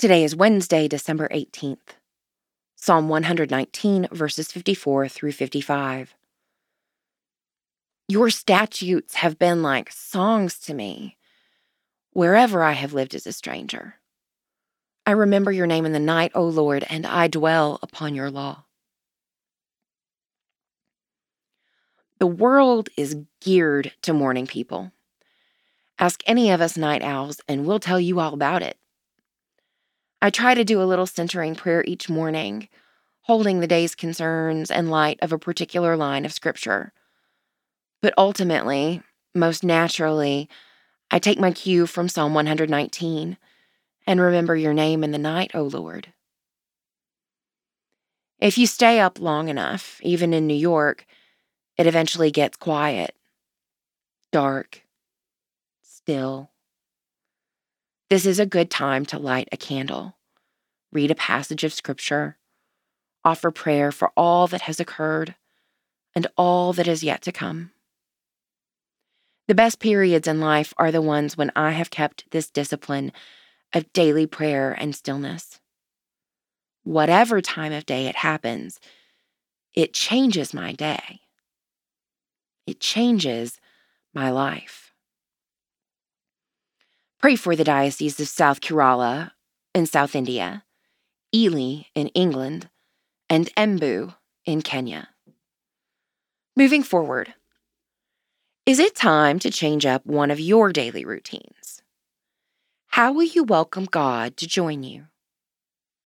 Today is Wednesday, December 18th. Psalm 119, verses 54 through 55. Your statutes have been like songs to me wherever I have lived as a stranger. I remember your name in the night, O Lord, and I dwell upon your law. The world is geared to morning people. Ask any of us night owls, and we'll tell you all about it. I try to do a little centering prayer each morning, holding the day's concerns in light of a particular line of scripture. But ultimately, most naturally, I take my cue from Psalm 119 and remember your name in the night, O Lord. If you stay up long enough, even in New York, it eventually gets quiet, dark, still. This is a good time to light a candle, read a passage of scripture, offer prayer for all that has occurred and all that is yet to come. The best periods in life are the ones when I have kept this discipline of daily prayer and stillness. Whatever time of day it happens, it changes my day. It changes my life. Pray for the Diocese of South Kerala in South India, Ely in England, and Embu in Kenya. Moving forward, is it time to change up one of your daily routines? How will you welcome God to join you?